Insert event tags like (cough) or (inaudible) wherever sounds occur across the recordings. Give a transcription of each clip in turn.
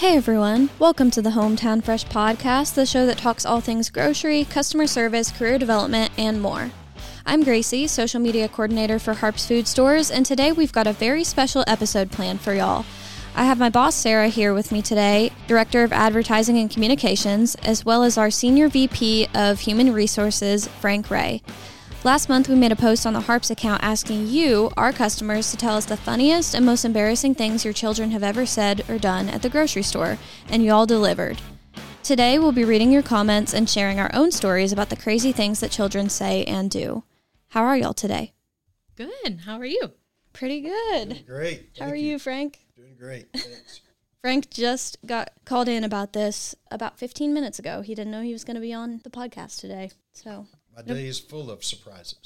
Hey everyone, welcome to the Hometown Fresh podcast, the show that talks all things grocery, customer service, career development, and more. I'm Gracie, social media coordinator for Harps Food Stores, and today we've got a very special episode planned for y'all. I have my boss Sarah here with me today, Director of Advertising and Communications, as well as our Senior VP of Human Resources, Frank Ray. Last month, we made a post on the Harps account asking you, our customers, to tell us the funniest and most embarrassing things your children have ever said or done at the grocery store, and you all delivered. Today, we'll be reading your comments and sharing our own stories about the crazy things that children say and do. How are y'all today? Good. How are you? Pretty good. Great. How Thank are you, Frank? Doing great. Thanks. Frank just got called in about this about 15 minutes ago. He didn't know he was going to be on the podcast today. So, My day is full of surprises.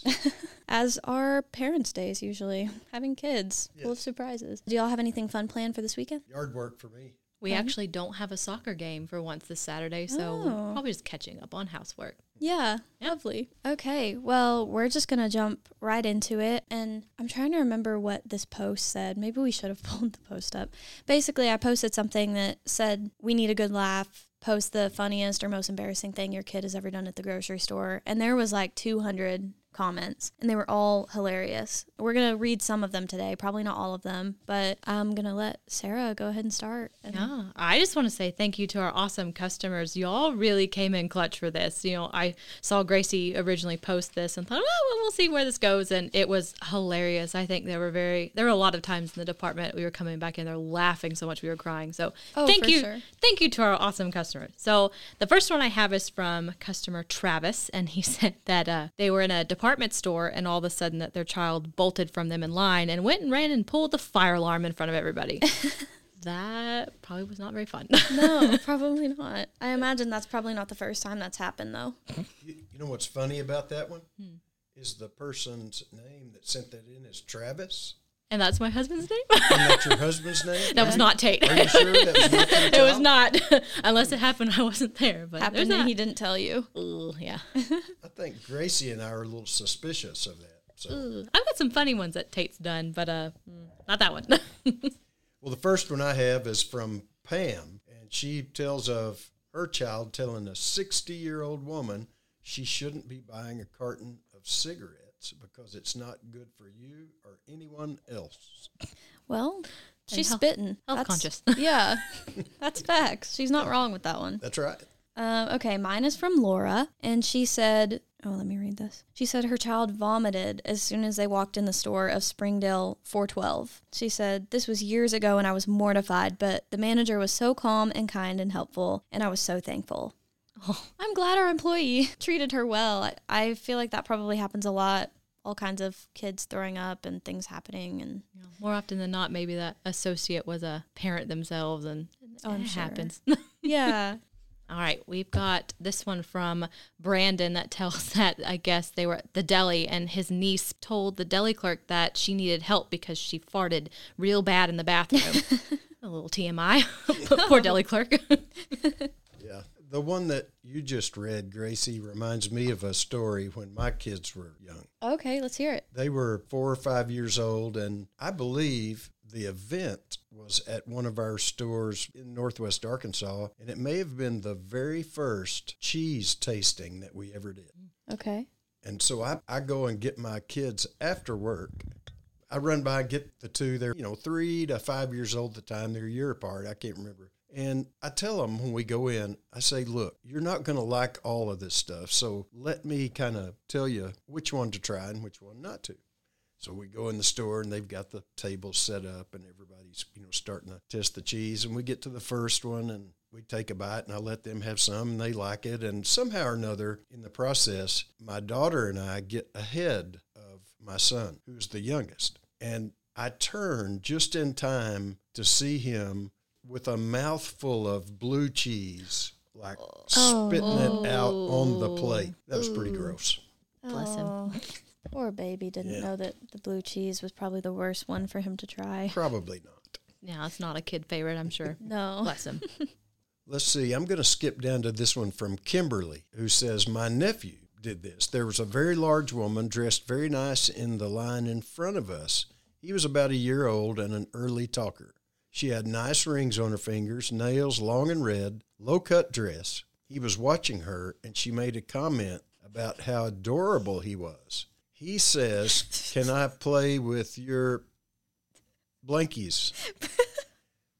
(laughs) as are parents' days usually, having kids, full of Yes. surprises. Do y'all have anything fun planned for this weekend? Yard work for me. We actually don't have a soccer game for once this Saturday, so Oh. probably just catching up on housework. Yeah, Yeah. lovely. Okay, well, we're just going to jump right into it. And I'm trying to remember what this post said. Maybe we should have (laughs) pulled the post up. Basically, I posted something that said, We need a good laugh. Post the funniest or most embarrassing thing your kid has ever done at the grocery store. And there was like 200 comments, and they were all hilarious. We're going to read some of them today, probably not all of them, but I'm going to let Sarah go ahead and start. And Yeah, I just want to say thank you to our awesome customers. Y'all really came in clutch for this. You know, I saw Gracie originally post this and thought, oh, well, we'll see where this goes, and it was hilarious. I think there were very there were a lot of times in the department we were coming back in there laughing so much we were crying. So Oh, thank you, sure. thank you to our awesome customers. So the first one I have is from customer Travis, and he (laughs) said that uh, they were in a department store, and all of a sudden that their child bolted from them in line and went and ran and pulled the fire alarm in front of everybody. (laughs) that probably was not very fun. no, (laughs) probably not. I imagine that's probably not the first time that's happened, though. You, you know what's funny about that one? Hmm. Is the person's name that sent that in is Travis? And that's my husband's name. And that's your husband's name? (laughs) that was not Tate. Are you sure that was not (laughs) it was not, (laughs) unless it happened. I wasn't there, but Happened and he didn't tell you. Ooh, yeah. I think Gracie and I are a little suspicious of that. So, Ooh. I've got some funny ones that Tate's done, but uh, mm, not that one. well, the first one I have is from Pam, and she tells of her child telling a 60 year old woman she shouldn't be buying a carton of cigarettes because it's not good for you or anyone else. Well, she's health- spitting. health That's- conscious. (laughs) yeah, (laughs) that's facts. She's not wrong with that one. That's right. Uh, okay, mine is from Laura, and she said, "Oh, let me read this." She said her child vomited as soon as they walked in the store of Springdale 412. She said this was years ago, and I was mortified, but the manager was so calm and kind and helpful, and I was so thankful. (laughs) I'm glad our employee (laughs) treated her well. I, I feel like that probably happens a lot. All kinds of kids throwing up and things happening, and More often than not, maybe that associate was a parent themselves, and Oh, I'm it sure. happens. (laughs) yeah, All right, we've got this one from Brandon that tells that I guess they were at the deli and his niece told the deli clerk that she needed help because she farted real bad in the bathroom. a little TMI. Poor deli clerk. Yeah. The one that you just read, Gracie, reminds me of a story when my kids were young. okay, let's hear it. They were four or five years old, and I believe the event was at one of our stores in Northwest Arkansas, and it may have been the very first cheese tasting that we ever did. Okay. And so I, I go and get my kids after work. I run by and get the two. They're, you know, three to five years old at the time. They're a year apart. I can't remember. And I tell them when we go in, I say, look, you're not going to like all of this stuff. So let me kind of tell you which one to try and which one not to. So we go in the store and they've got the tables set up and everybody's, you know, starting to test the cheese. And we get to the first one and we take a bite and I let them have some and they like it. And somehow or another in the process, my daughter and I get ahead of my son, who's the youngest. And I turn just in time to see him with a mouthful of blue cheese, like oh. spitting it out on the oh. plate. That was pretty gross. Bless him. Oh, (laughs) Poor baby didn't Yeah. know that the blue cheese was probably the worst one for him to try. Probably not. Yeah, it's not a kid favorite, I'm sure. (laughs) No. Bless him. (laughs) Let's see. I'm going to skip down to this one from Kimberly, who says, My nephew did this. There was a very large woman dressed very nice in the line in front of us. He was about a year old and an early talker. She had nice rings on her fingers, nails long and red, low cut dress. He was watching her, and she made a comment about how adorable he was. He says, Can I play with your blankies?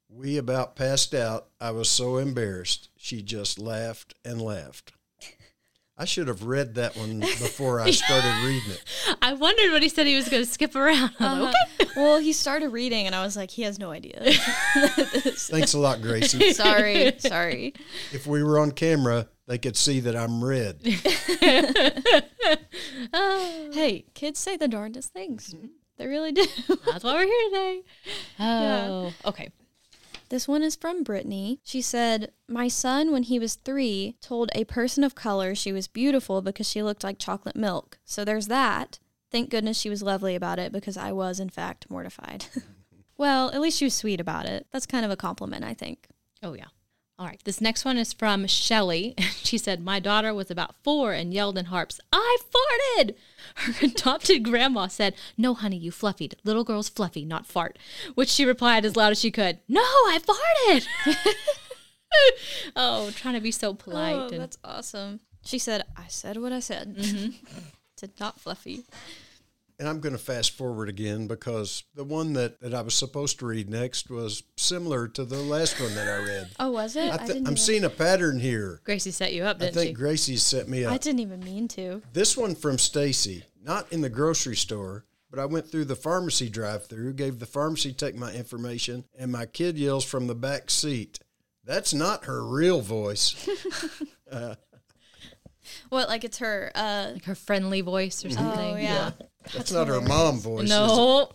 we about passed out. I was so embarrassed. She just laughed and laughed. I should have read that one (laughs) before I started reading it. I wondered when he said he was going to skip around. I'm like, uh-huh. okay. Well, he started reading, and I was like, he has no idea. (laughs) Thanks a lot, Gracie. (laughs) sorry, sorry. If we were on camera, they could see that I'm red. Hey, kids say the darndest things. Mm-hmm. They really do. That's why we're here today. Oh, okay. This one is from Brittany. She said, My son, when he was three, told a person of color she was beautiful because she looked like chocolate milk. So there's that. Thank goodness she was lovely about it because I was, in fact, mortified. (laughs) well, at least she was sweet about it. That's kind of a compliment, I think. Oh, yeah. All right. This next one is from Shelly. (laughs) She said, My daughter was about four and yelled in harps, I farted! (laughs) Her adopted grandma said, No, honey, you fluffied. Little girl's fluffy, not fart. Which she replied as loud as she could, No, I farted! (laughs) oh, trying to be so polite. Oh, and- that's awesome. She said, I said what I said. Mm-hmm. Said not fluffy. And I'm going to fast forward again because the one that, that I was supposed to read next was similar to the last one that I read. Oh, was it? I I, th- didn't I'm even, seeing a pattern here. Gracie set you up, I didn't think she? Gracie set me up. I didn't even mean to. This one from Stacy, not in the grocery store, but I went through the pharmacy drive-through, gave the pharmacy tech my information, and my kid yells from the back seat, "That's not her real voice." (laughs) What, like it's her, uh, like her friendly voice or something. oh, yeah. That's not her mom voice. No,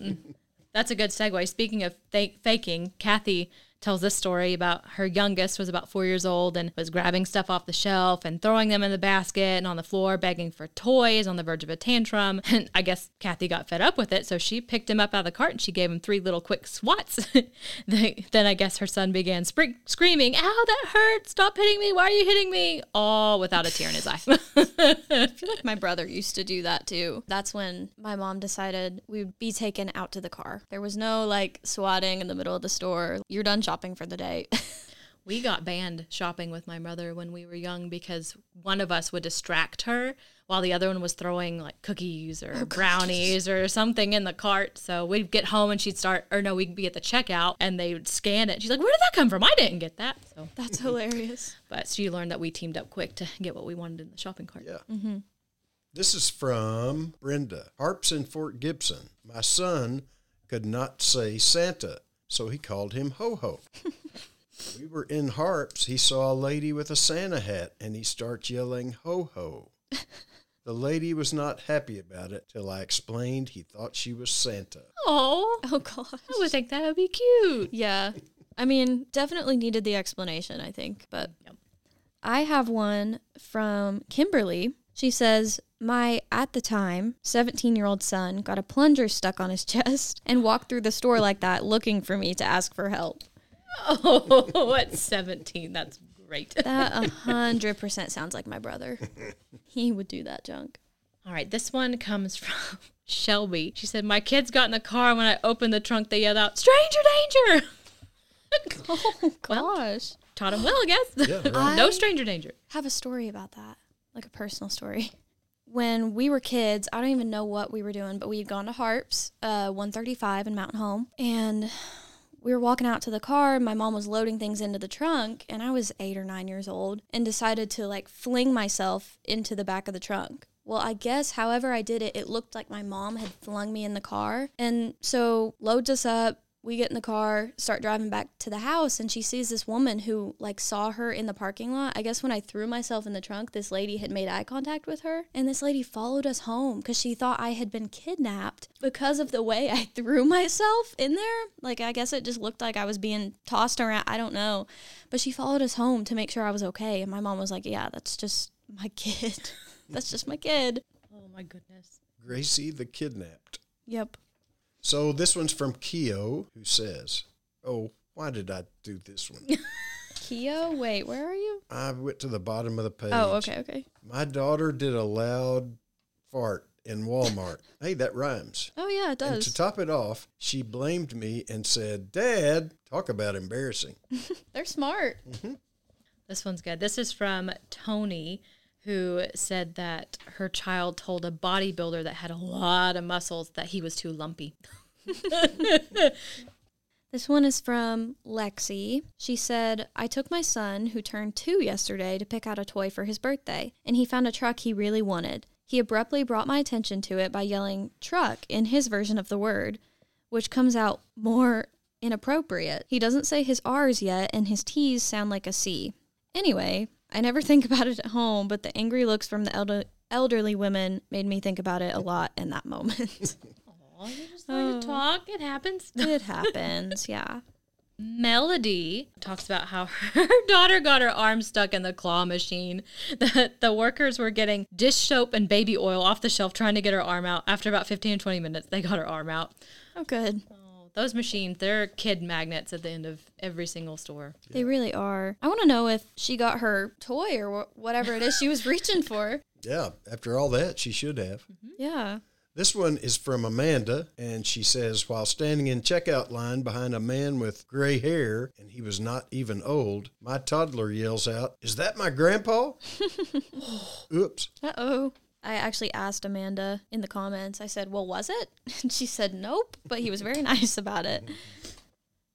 that's a good segue. Speaking of fake, faking, Kathy tells this story about her youngest was about four years old and was grabbing stuff off the shelf and throwing them in the basket and on the floor, begging for toys on the verge of a tantrum. (laughs) And I guess Kathy got fed up with it, so she picked him up out of the cart and she gave him three little quick swats. (laughs) Then I guess her son began screaming, "Ow, that hurt! Stop hitting me! Why are you hitting me?" All without a tear in his eye. (laughs) I feel like my brother used to do that too. That's when my mom decided we would be taken out to the car. There was no like swatting in the middle of the store. You're done shopping for the day. (laughs) We got banned shopping with my mother when we were young because one of us would distract her while the other one was throwing like cookies or brownies or something in the cart. So we'd get home and she'd start, or no, we'd be at the checkout and they would scan it. She's like, "Where did that come from? I didn't get that." So, (laughs) That's hilarious. but she learned that we teamed up quick to get what we wanted in the shopping cart. Yeah. Mm-hmm. This is from Brenda. Harps in Fort Gibson. My son could not say Santa, so he called him Ho Ho. (laughs) we were in Harps. He saw a lady with a Santa hat and he starts yelling Ho Ho. (laughs) the lady was not happy about it till I explained he thought she was Santa. Oh, Oh gosh. I would think that would be cute. Yeah. I mean, definitely needed the explanation, I think. But Yep. I have one from Kimberly. She says, My, at the time, 17 year old son got a plunger stuck on his (laughs) chest and walked through the store like that looking for me to ask for help. Oh, (laughs) at 17. That's great. That (laughs) 100% sounds like my brother. He would do that junk. All right, this one comes from Shelby. She said, My kids got in the car, and when I opened the trunk, they yelled out, Stranger danger! Oh, gosh. Taught them well, I guess. Yeah, right. no stranger danger. have a story about that, like a personal story. When we were kids, I don't even know what we were doing, but we had gone to Harps, uh, 135 in Mountain Home, and we were walking out to the car. My mom was loading things into the trunk, and I was eight or nine years old, and decided to like fling myself into the back of the trunk. Well, I guess however I did it, it looked like my mom had flung me in the car, and so loads us up. We get in the car, start driving back to the house, and she sees this woman who like saw her in the parking lot. I guess when I threw myself in the trunk, this lady had made eye contact with her, and this lady followed us home because she thought I had been kidnapped because of the way I (laughs) threw myself in there. Like I guess it just looked like I was being tossed around. I don't know, but she followed us home to make sure I was okay. And my mom was like, "Yeah, that's just my (laughs) kid. that's just my kid." Oh, my goodness. Gracie the Kidnapped. Yep. So this one's from Keo, who says, Oh, why did I do this one? (laughs) Keo, wait, where are you? I went to the bottom of the page. Oh, okay, okay. My daughter did a loud fart in Walmart. (laughs) hey, that rhymes. Oh yeah, it And does. to top it off, she blamed me and said, Dad, talk about embarrassing. (laughs) They're smart. Mm-hmm. This one's good. This is from Tony, who said that her child told a bodybuilder that had a lot of muscles that he was too lumpy. (laughs) This one is from Lexi. She said, I took my son, who turned two yesterday, to pick out a toy for his birthday, and he found a truck he really wanted. He abruptly brought my attention to it by yelling truck in his version of the word, which comes out more inappropriate. He doesn't say his R's yet, and his T's sound like a C. Anyway, I never think about it at home, but the angry looks from the elder- elderly women made me think about it a lot in that moment. (laughs) Oh, you just learn to oh. talk. It happens. it (laughs) happens, yeah. Melody talks about how (laughs) her daughter got her arm stuck in the claw machine. The, the workers were getting dish soap and baby oil off the shelf trying to get her arm out. After about 15 or 20 minutes, they got her arm out. Oh, good. Those machines, they're kid magnets at the end of every single store. They really are. I want to know if she got her toy or wh- whatever it is she was reaching for. (laughs) Yeah, after all that, she should have. Yeah. This one is from Amanda, and she says, While standing in checkout line behind a man with gray hair, and he was not even old, my toddler yells out, Is that my grandpa? (laughs) Oops. Uh oh. I actually asked Amanda in the comments. I said, Well, was it? (laughs) And she said, Nope, but he was very (laughs) nice about it.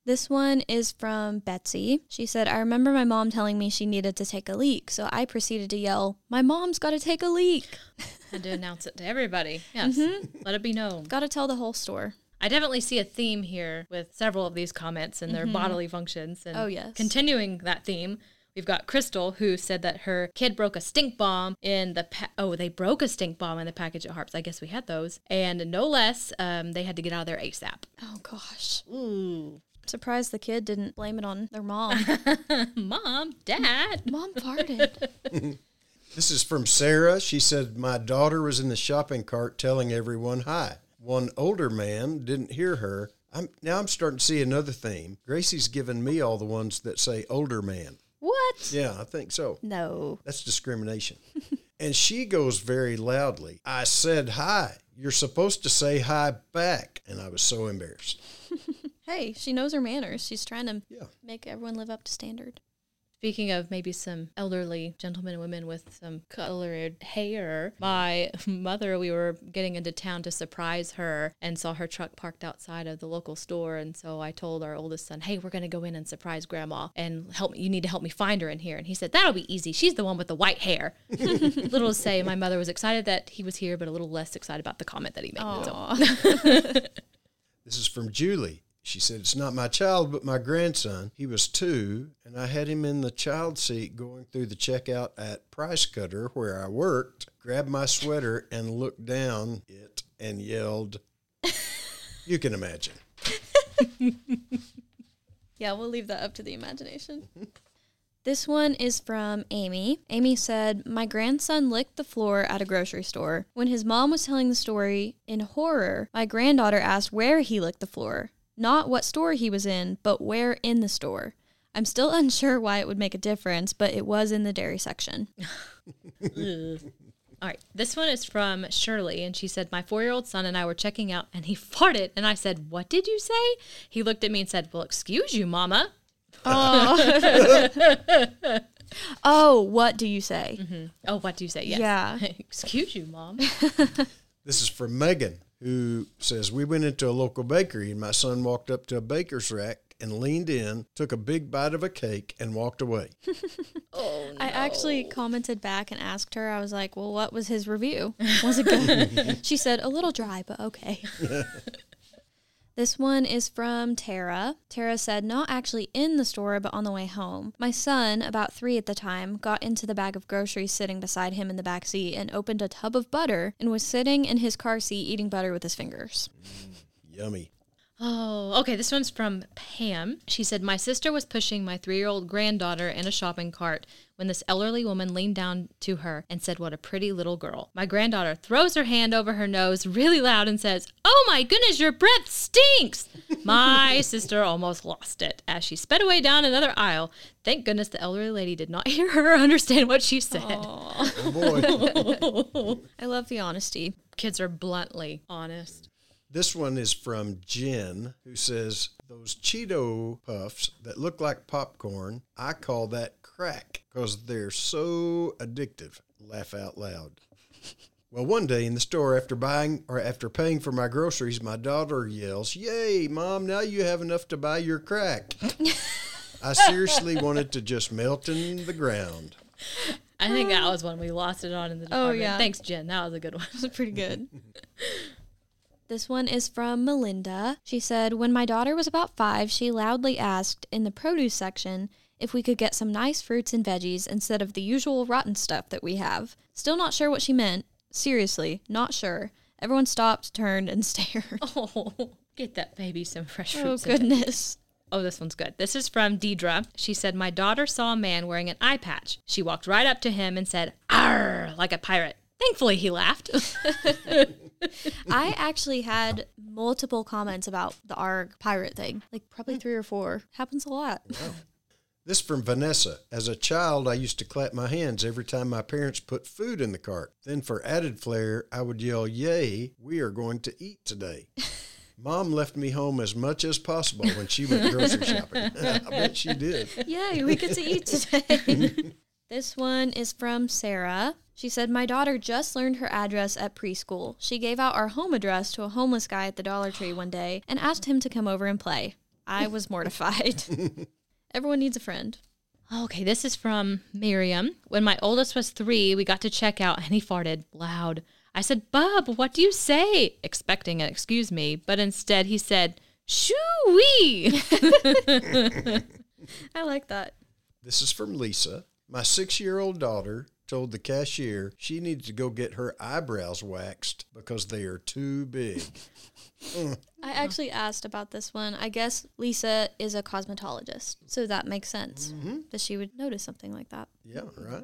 This one is from Betsy. She said, I remember my mom telling me she needed to take a leak, so I proceeded to yell, My mom's got to take a leak. (laughs) and to announce it to everybody. Yes. Mm-hmm. Let it be known. Got to tell the whole store. I definitely see a theme here with several of these comments and their mm-hmm. bodily functions. And Oh, yes. Continuing that theme, we've got Crystal who said that her kid broke a stink bomb in the pa- oh they broke a stink bomb in the package at Harps. I guess we had those, and no less, um, they had to get out of there ASAP. Oh, gosh. Ooh, Surprised the kid didn't blame it on their mom. (laughs) mom, dad. (laughs) mom farted. (laughs) This is from Sarah. She said, My daughter was in the shopping cart telling everyone hi. One older man didn't hear her. I'm, now I'm starting to see another theme. Gracie's given me all the ones that say older man. What? Yeah, I think so. No. That's discrimination. (laughs) and she goes very loudly, I said hi. You're supposed to say hi back. And I was so embarrassed. (laughs) Hey, she knows her manners. She's trying to Yeah. make everyone live up to standard. Speaking of maybe some elderly gentlemen and women with some colored hair, my mother, we were getting into town to surprise her and saw her truck parked outside of the local store. And so I told our oldest son, Hey, we're going to go in and surprise grandma and help me. You need to help me find her in here. And he said, That'll be easy. She's the one with the white hair. (laughs) little to say, my mother was excited that he was here, but a little less excited about the comment that he made. So (laughs) This is from Julie. She said, It's not my child, but my grandson. He was two, and I had him in the child seat going through the checkout at Price Cutter, where I worked, grabbed my sweater and looked down it and yelled, (laughs) You can imagine. (laughs) Yeah, we'll leave that up to the imagination. (laughs) This one is from Amy. Amy said, My grandson licked the floor at a grocery store. When his mom was telling the story in horror, my granddaughter asked where he licked the floor. Not what store he was in, but where in the store. I'm still (laughs) unsure why it would make a difference, but it was in the dairy section. (laughs) All right, this one is from Shirley, and she said, My four year old son and I were checking out, and he (laughs) farted. And I said, What did you say? He looked at me and said, Well, excuse you, mama. Oh, oh, what do you say? Mm-hmm. Oh, what do you say? Yes. Yeah. excuse you, mom. This is from Megan, who says, We went into a local bakery, and my son walked up to a baker's rack and leaned in, took a big bite of a cake, and walked away. (laughs) oh, no. I actually commented back and asked her, I was like, well, what was his review? Was it good? she said, a little dry, but okay. (laughs) this one is from Tara. Tara said, not actually in the store, but on the way home. My son, about three at the time, got into the bag of groceries sitting beside him in the back seat and opened a tub of butter and was sitting in his car seat eating butter with his fingers. Mm, yummy. Oh, okay. This one's from Pam. She said, My sister was pushing my three year old granddaughter in a shopping cart when this elderly woman leaned down to her and said, What a pretty little girl. My granddaughter throws her hand over her nose really loud and says, Oh my goodness, your breath stinks. (laughs) My sister almost lost it as she sped away down another aisle. Thank goodness the elderly lady did not (laughs) hear her or understand what she said. Oh boy. (laughs) I love the honesty. Kids are bluntly honest. This one is from Jen, who says, Those Cheeto puffs that look like popcorn, I call that crack because they're so addictive. Laugh out loud. Well, one day in the store, after buying or after paying for my groceries, my daughter yells, Yay, mom, now you have enough to buy your crack. I seriously (laughs) wanted to just melt in the ground. I think that was one we lost it on in the oh, department. Oh, yeah. Thanks, Jen. That was a good one. (laughs) It was pretty good. (laughs) This one is from Melinda. She said, When my daughter was about five, she loudly asked in the produce section if we could get some nice fruits and veggies instead of the usual rotten stuff that we have. Still not sure what she meant. Seriously, not sure. Everyone stopped, turned, and (laughs) stared. Oh, (laughs) get that baby some fresh Oh, fruits. and goodness. Oh, this one's good. This is from Deidre. She said, My daughter saw a man wearing an eye patch. She walked right up to him and said, Arr, like a pirate. Thankfully, he laughed. (laughs) (laughs) I actually had multiple comments about the ARG pirate thing, like probably three or four. Happens a lot. This from Vanessa. As a child, I used to clap my hands every time my parents put food in the cart. Then, for added flair, I would yell, Yay, we are going to eat today. (laughs) Mom left me home as much as possible when she went grocery (laughs) shopping. I bet she did. Yay, we get to eat today. this one is from Sarah. She said, My daughter just learned her address at preschool. She gave out our home address to a homeless guy at the Dollar Tree one day and asked him to come over and play. I (laughs) was mortified. (laughs) Everyone needs a friend. okay, this is from Miriam. When my oldest was three, we got to check out and he farted loud. I said, Bub, what do you say? Expecting an excuse me, but instead he said, Shoo-wee. (laughs) I like that. This is from Lisa. My six year old daughter told the cashier she needed to go get her eyebrows waxed because they are too big. (laughs) I actually asked about this one. I guess Lisa is a cosmetologist, so that makes sense mm-hmm. that she would notice something like that. Yeah, right?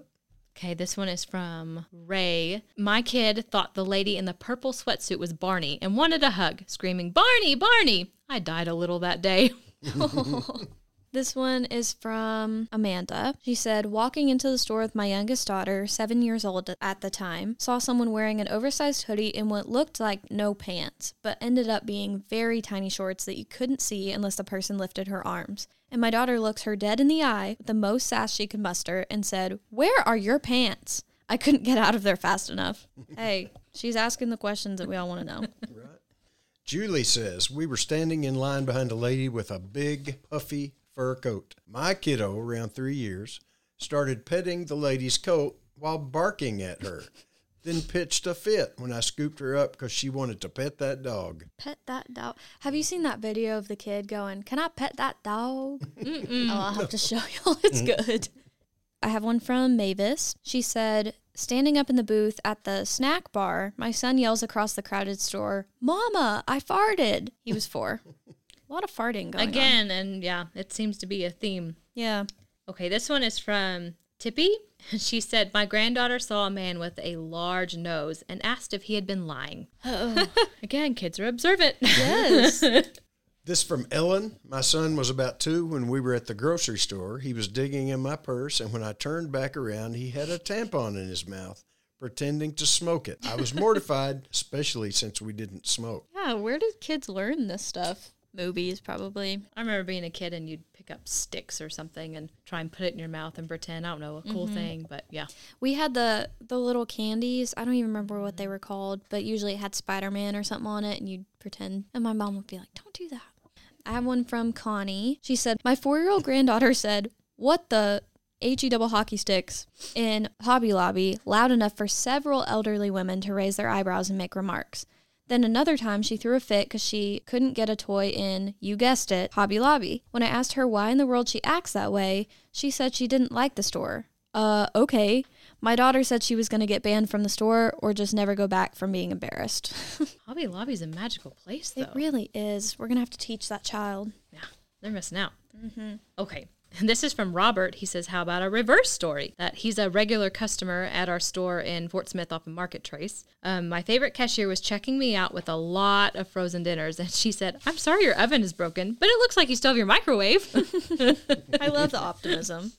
Okay, this one is from Ray. My kid thought the lady in the purple sweatsuit was Barney and wanted a hug, screaming, Barney, Barney. I died a little that day. (laughs) (laughs) This one is from Amanda. She said, Walking into the store with my youngest daughter, seven years old at the time, saw someone wearing an oversized hoodie in what looked like no pants, but ended up being very tiny shorts that you couldn't see unless the person lifted her arms. And my daughter looks her dead in the eye with the most sass she could muster and said, Where are your pants? I couldn't get out of there fast enough. (laughs) hey, she's asking the questions that we all want to know. Julie says, We were standing in line behind a lady with a big, puffy fur coat. My kiddo, around three years, started petting the lady's coat while barking at her, (laughs) then pitched a fit when I scooped her up because she wanted to pet that dog. Pet that dog. Have you seen that video of the kid going, Can I pet that dog? (laughs) Oh, I'll have to show (laughs) y'all. It's mm. good. I have one from Mavis. She said, Standing up in the booth at the snack bar, my son yells across the crowded store, Mama, I farted. He was four. A lot of farting going on. Again, and yeah, it seems to be a theme. Yeah. Okay, this one is from Tippy. (laughs) She said, My granddaughter saw a man with a large nose and asked if he had been lying. Oh, (laughs) Again, kids are observant. yes. (laughs) This from Ellen. My son was about two when we were at the grocery store. He was digging in my purse, and when I turned back around, he had a tampon in his mouth, pretending to smoke it. I was mortified, especially since we didn't smoke. yeah. Where did kids learn this stuff? Movies, probably. I remember being a kid and you'd pick up sticks or something and try and put it in your mouth and pretend, I don't know, a cool mm-hmm. thing, but yeah. We had the the little candies. I don't even remember what they were called, but usually it had Spider Man or something on it, and you'd pretend. And my mom would be like, "Don't do that." I have one from Connie. She said, "My four year old granddaughter said, what the." HE double hockey sticks in Hobby Lobby loud enough for several elderly women to raise their eyebrows and make remarks. Then another time she threw a fit because she couldn't get a toy in, you guessed it, Hobby Lobby. When I asked her why in the world she acts that way, she said she didn't like the store. Uh, okay. My daughter said she was going to get banned from the store or just never go back from being embarrassed. (laughs) Hobby Lobby's a magical place, though. it really is. We're going to have to teach that child. Yeah, they're missing out. Mhm. Okay. And (laughs) this is from Robert. He says, How about a reverse story? That he's a regular customer at our store in Fort Smith off of Market Trace. Um, my favorite cashier was checking me out with a lot of frozen dinners. (laughs) And she said, I'm sorry your oven is broken, but it looks like you still have your microwave. (laughs) I love the optimism.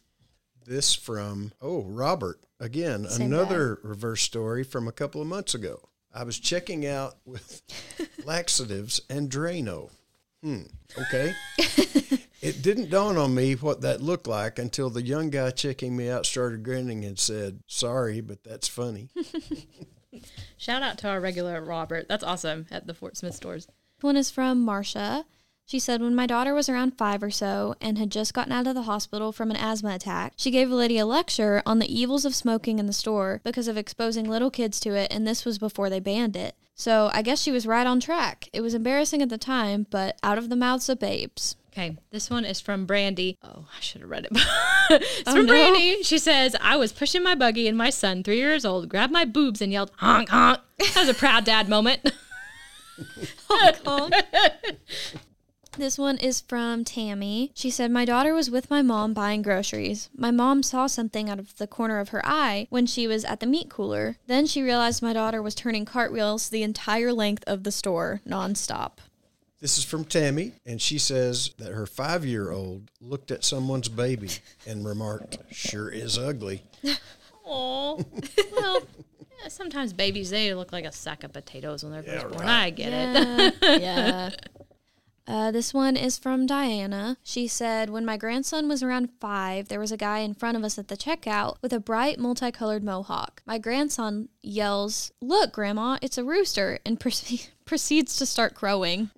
This from, oh, Robert. Again, Same another reverse story from a couple of months ago. I was checking out with laxatives and Drano. Hmm, okay. It didn't dawn on me what that looked like until the young guy checking me out started grinning and said, Sorry, but that's funny. (laughs) Shout out to our regular Robert. That's awesome at the Fort Smith stores. One is from Marcia. She said, When my daughter was around five or so and had just gotten out of the hospital from an asthma attack, she gave Lydia a lecture on the evils of smoking in the store because of exposing little kids to it, and this was before they banned it. So I guess she was right on track. It was embarrassing at the time, but out of the mouths of babes. Okay, this one is from Brandy. Oh, I should have read it. (laughs) it's Oh, from no. Brandy. She says, I was pushing my buggy and my son, three years old, grabbed my boobs and yelled, honk, honk. That was a proud dad moment. (laughs) honk, honk. This one is from Tammy. She said, My daughter was with my mom buying groceries. My mom saw something out of the corner of her eye when she was at the meat cooler. Then she realized my daughter was turning cartwheels the entire length of the store nonstop. This is from Tammy, and she says that her five year old looked at someone's baby and remarked, Sure is ugly. Oh, well, yeah, sometimes babies, they look like a sack of potatoes when they're Yeah, first born. right. I get it. Yeah. (laughs) yeah. Uh, this one is from Diana. She said, When my grandson was around five, there was a guy in front of us at the checkout with a bright multicolored mohawk. My grandson yells, Look, Grandma, it's a rooster, and (laughs) proce- proceeds to start crowing.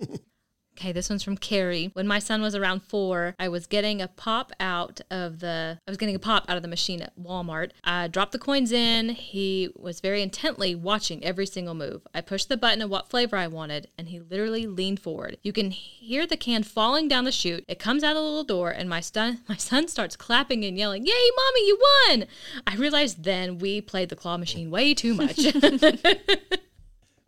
Okay, this one's from Carrie. When my son was around four, I was getting a pop out of the I was getting a pop out of the machine at Walmart. I dropped the coins in. He was very intently watching every single move. I pushed the button of what flavor I wanted, and he literally leaned forward. You can hear the can falling down the chute. It comes out the little door, and my son my son starts clapping and yelling, "Yay, mommy, you won!" I realized then we played the claw machine way too much. (laughs)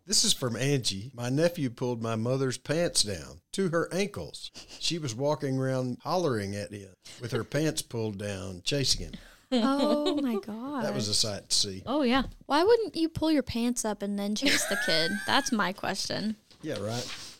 This is from Angie. My nephew pulled my mother's pants down to her ankles. She was walking around hollering at him with her pants pulled down, chasing him. Oh (laughs) my God. That was a sight to see. oh yeah. Why wouldn't you pull your pants up and then chase the kid? That's my question. Yeah, right.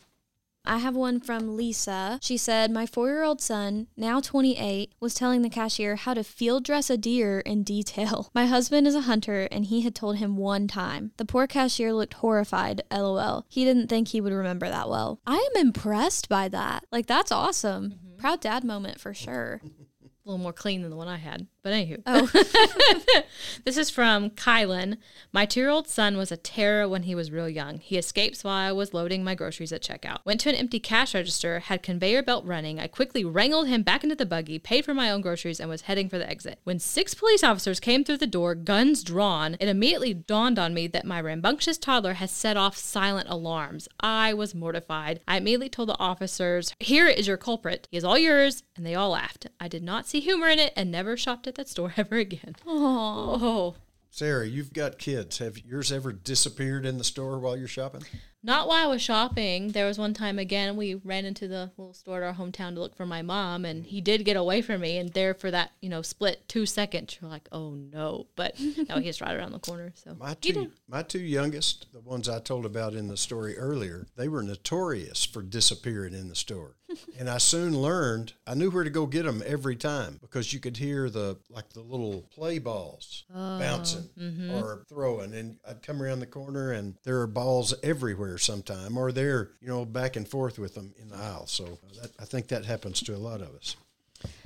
I have one from Lisa. She said, My four year old son, now 28, was telling the cashier how to field dress a deer in detail. (laughs) My husband is a hunter and he had told him one time. The poor cashier looked horrified, lol. He didn't think he would remember that well. I am impressed by that. Like, that's awesome. Mm-hmm. Proud dad moment for sure. (laughs) A little more clean than the one I had. But anywho. Oh. (laughs) This is from Kylan. My two year old son was a terror when he was real young. He escapes while I was loading my groceries at checkout. Went to an empty cash register, had conveyor belt running. I quickly wrangled him back into the buggy, paid for my own groceries, and was heading for the exit. When six police officers came through the door, guns drawn, it immediately dawned on me that my rambunctious toddler had set off silent alarms. I was mortified. I immediately told the officers, Here is your culprit. He is all yours. And they all laughed. I did not see humor in it and never shopped at that store (laughs) ever again. Aw. Oh, Sarah, you've got kids. Have yours ever disappeared in the store while you're shopping? Not while I was shopping. There was one time again we ran into the little store at our hometown to look for my mom, and he did get away from me. And there for that, you know, split two seconds, you're like, oh no! But (laughs) no, he's right around the corner. So My two, my two youngest, the ones I told about in the story earlier, they were notorious for disappearing in the store. (laughs) and I soon learned I knew where to go get them every time because you could hear the like the little play balls oh, bouncing mm-hmm. or throwing, and I'd come around the corner and there are balls everywhere sometime, or they're you know back and forth with them in the aisle. So uh, that, I think that happens to a lot of us.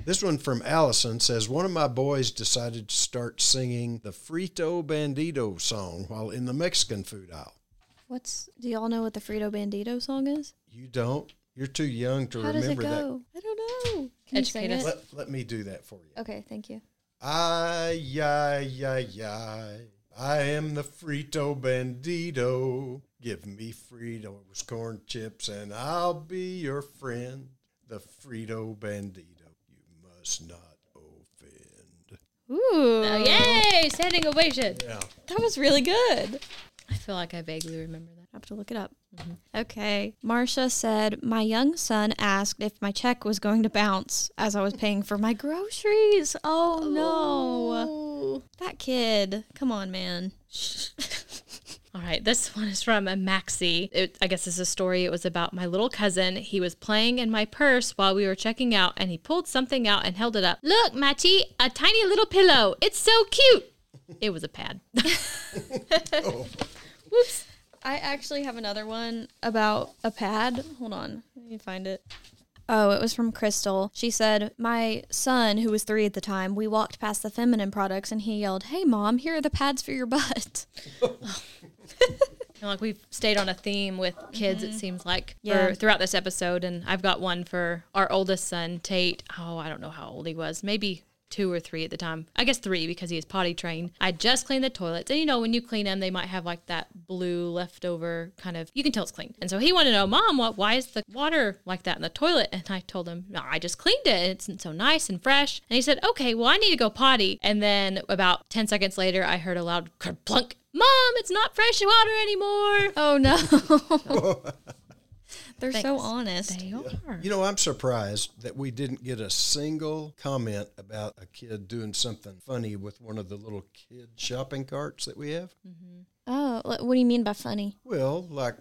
This one from Allison says one of my boys decided to start singing the Frito Bandito song while in the Mexican food aisle. What's, do y'all know what the Frito Bandito song is? You don't? You're too young to How does it remember that. I don't know. Can you sing Educate us. it? Let, let me do that for you. Okay, thank you. Ay, ay, ay, ay. I am the Frito Bandito. Give me Fritos, corn chips, and I'll be your friend. The Frito Bandito. You must not offend. Ooh. Oh, yay! Standing ovation. Yeah. That was really good. I feel like I vaguely remember that. I have to look it up. Mm-hmm. Okay. Marcia said, My young son asked if my check was going to bounce as I was paying for my groceries. Oh, no. Oh. That kid. Come on, man. (laughs) All right, this (laughs) one is from a Maxie. It, I guess this is a story. It was about my little cousin. He was playing in my purse while we were checking out, and he pulled something out and held it up. Look, Matchy, a tiny little pillow. It's so cute. It was a pad. (laughs) (laughs) Whoops. I actually have another one about a pad. Hold on. Let me find it. Oh, it was from Crystal. She said, My son, who was three at the time, we walked past the feminine products and he yelled, Hey, mom, here are the pads for your butt. (laughs) And like we've stayed on a theme with kids, it mm-hmm. seems like Yeah. for, throughout this episode. And I've got one for our oldest son, Tate. Oh, I don't know how old he was. Maybe two or three at the time. I guess three because he is potty trained. I just cleaned the toilets. And you know, when you clean them, they might have like that blue leftover kind of, you can tell it's clean. And so he wanted to know, Mom, what, why is the water like that in the toilet? And I told him, no, I just cleaned it. It's so nice and fresh. And he said, okay, well, I need to go potty. And then about 10 seconds later, I heard a loud plunk. Mom, it's not fresh water anymore. Oh, no. (laughs) (laughs) They're so honest. They are. You know, I'm surprised that we didn't get a single comment about a kid doing something funny with one of the little kid shopping carts that we have. Mm-hmm. Oh, what do you mean by funny? Well, like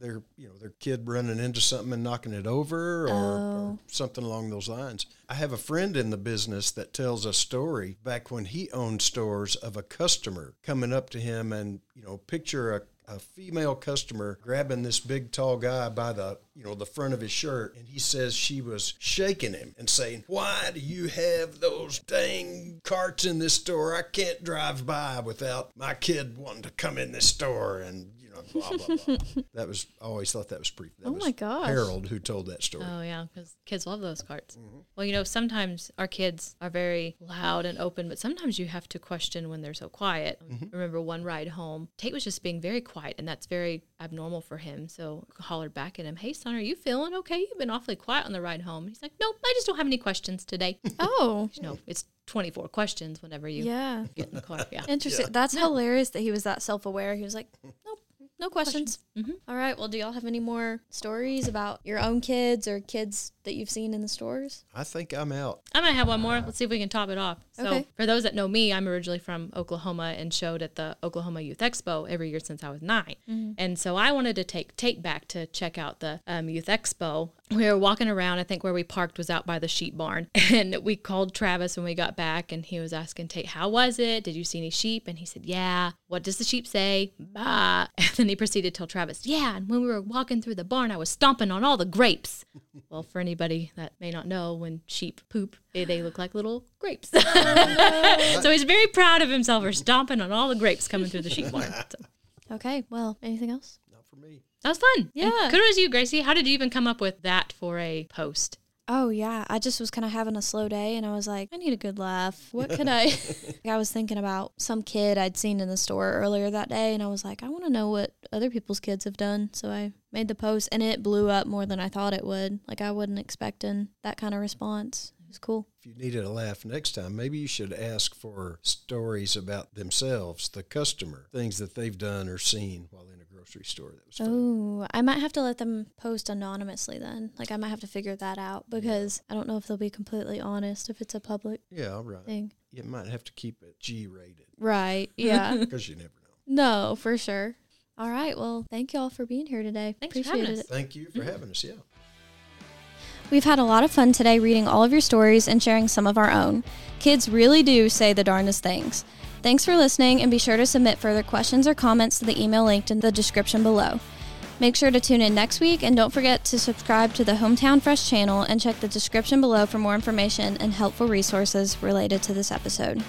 their you know their kid running into something and knocking it over, or, or something along those lines. I have a friend in the business that tells a story back when he owned stores of a customer coming up to him and you know picture a a female customer grabbing this big tall guy by the you know the front of his shirt and he says she was shaking him and saying why do you have those dang carts in this store? I can't drive by without my kid wanting to come in this store. And blah blah blah (laughs) that was i always thought that was pretty that Oh was my gosh. harold who told that story Oh yeah, because kids love those carts. Mm-hmm. Well, you know, sometimes our kids are very loud and open, but sometimes you have to question when they're so quiet. I remember one ride home, Tate was just being very quiet, and that's very abnormal for him. So I hollered back at him, "Hey, son, are you feeling okay? You've been awfully quiet on the ride home." He's like, "Nope, I just don't have any questions today." (laughs) Oh, you know, it's twenty four questions whenever you yeah. get in the car. Yeah. Interesting. That's hilarious that he was that self aware. He was like, (laughs) nope, no questions. Mm-hmm. All right. Well, do y'all have any more stories about your own kids or kids that you've seen in the stores? i think i'm out I might have one more. Let's see if we can top it off. So, Okay. for those that know me, I'm originally from Oklahoma and showed at the Oklahoma Youth Expo every year since I was 9 And so I wanted to take Tate back to check out the um, Youth Expo. We were walking around. I think where we parked was out by the sheep barn, (laughs) and we called Travis when we got back, and he was asking Tate, "How was it? Did you see any sheep?" And he said, "Yeah." What does the sheep say? Bah. (laughs) And then he proceeded to tell Travis, "Yeah." And when we were walking through the barn, I was stomping on all the grapes. Well, for anybody that may not know, when sheep poop, they, they look like little grapes. (laughs) (laughs) so he's very proud of himself for stomping on all the grapes coming through the sheep barn. So Okay. Well, anything else? not for me that was fun. And Yeah. kudos to you, Gracie. How did you even come up with that for a post? Oh yeah, I just was kind of having a slow day, and I was like, I need a good laugh. What could I? (laughs) (laughs) I was thinking about some kid I'd seen in the store earlier that day, and I was like, I want to know what other people's kids have done. So I made the post, and it blew up more than I thought it would. Like I wasn't expecting that kind of response. It was cool. if you needed a laugh next time, maybe you should ask for stories about themselves, the customer, things that they've done or seen while in a grocery store. That was fun. Oh, I might have to let them post anonymously then. Like I might have to figure that out because I don't know if they'll be completely honest if it's a public Yeah, all right. thing. You might have to keep it G rated Right. (laughs) Yeah. because you never know. no, for sure. All right. Well, thank y'all for being here today. Thanks for Appreciate having it. us. Thank you for Mm-hmm. having us. Yeah. We've had a lot of fun today reading all of your stories and sharing some of our own. Kids really do say the darndest things. Thanks for listening, and be sure to submit further questions or comments to the email linked in the description below. Make sure to tune in next week, and don't forget to subscribe to the Hometown Fresh channel and check the description below for more information and helpful resources related to this episode.